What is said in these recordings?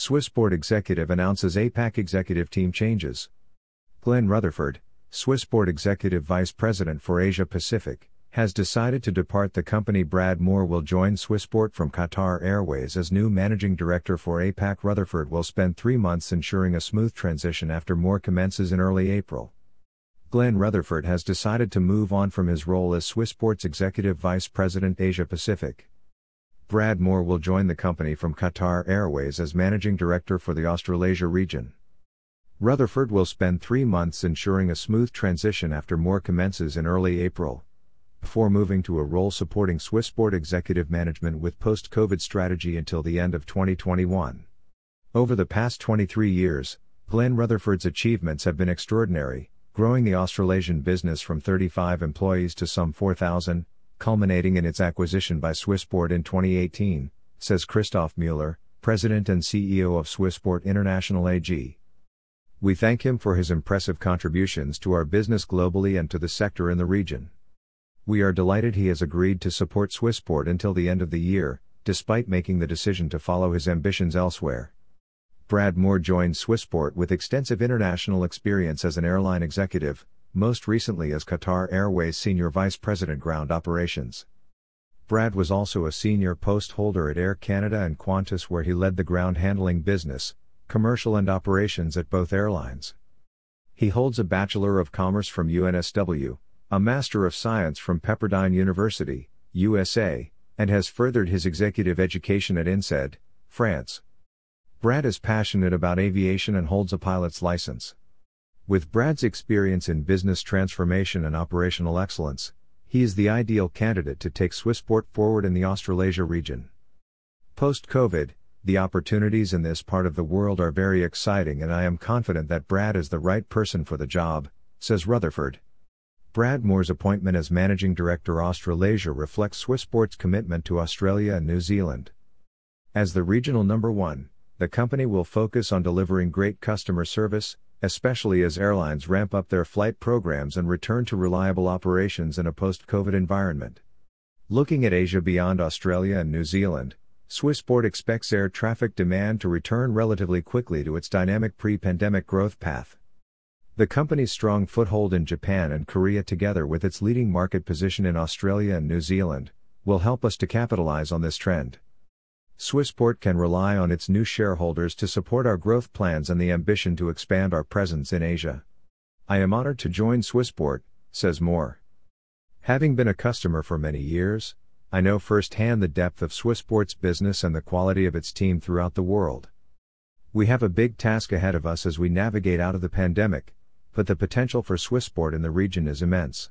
Swissport executive announces APAC executive team changes. Glenn Rutherford, Swissport executive vice president for Asia Pacific, has decided to depart the company. Brad Moore will join Swissport from Qatar Airways as new managing director for APAC. Rutherford will spend three months ensuring a smooth transition after Moore commences in early April. Glenn Rutherford has decided to move on from his role as Swissport's executive vice president Asia Pacific. Brad Moore will join the company from Qatar Airways as managing director for the Australasia region. Rutherford will spend three months ensuring a smooth transition after Moore commences in early April before moving to a role supporting Swissport executive management with post COVID strategy until the end of 2021. Over the past 23 years, Glenn Rutherford's achievements have been extraordinary, growing the Australasian business from 35 employees to some 4,000, culminating in its acquisition by Swissport in 2018, says Christoph Mueller, President and CEO of Swissport International AG. We thank him for his impressive contributions to our business globally and to the sector in the region. We are delighted he has agreed to support Swissport until the end of the year, despite making the decision to follow his ambitions elsewhere. Brad Moore joined Swissport with extensive international experience as an airline executive, most recently as Qatar Airways Senior Vice President Ground Operations. Brad was also a senior post holder at Air Canada and Qantas, where he led the ground handling business, commercial, and operations at both airlines. He holds a Bachelor of Commerce from UNSW, a Master of Science from Pepperdine University, USA, and has furthered his executive education at INSEAD, France. Brad is passionate about aviation and holds a pilot's license. With Brad's experience in business transformation and operational excellence, he is the ideal candidate to take Swissport forward in the Australasia region. Post COVID, the opportunities in this part of the world are very exciting, and I am confident that Brad is the right person for the job, says Rutherford. Brad Moore's appointment as Managing Director Australasia reflects Swissport's commitment to Australia and New Zealand. As the regional number one, the company will focus on delivering great customer service, especially as airlines ramp up their flight programs and return to reliable operations in a post COVID environment. Looking at Asia beyond Australia and New Zealand, Swissport expects air traffic demand to return relatively quickly to its dynamic pre pandemic growth path. The company's strong foothold in Japan and Korea, together with its leading market position in Australia and New Zealand, will help us to capitalize on this trend. Swissport can rely on its new shareholders to support our growth plans and the ambition to expand our presence in Asia. I am honored to join Swissport, says Moore. Having been a customer for many years, I know firsthand the depth of Swissport's business and the quality of its team throughout the world. We have a big task ahead of us as we navigate out of the pandemic, but the potential for Swissport in the region is immense.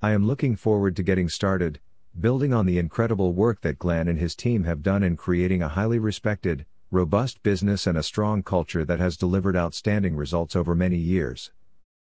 I am looking forward to getting started, building on the incredible work that Glenn and his team have done in creating a highly respected, robust business and a strong culture that has delivered outstanding results over many years.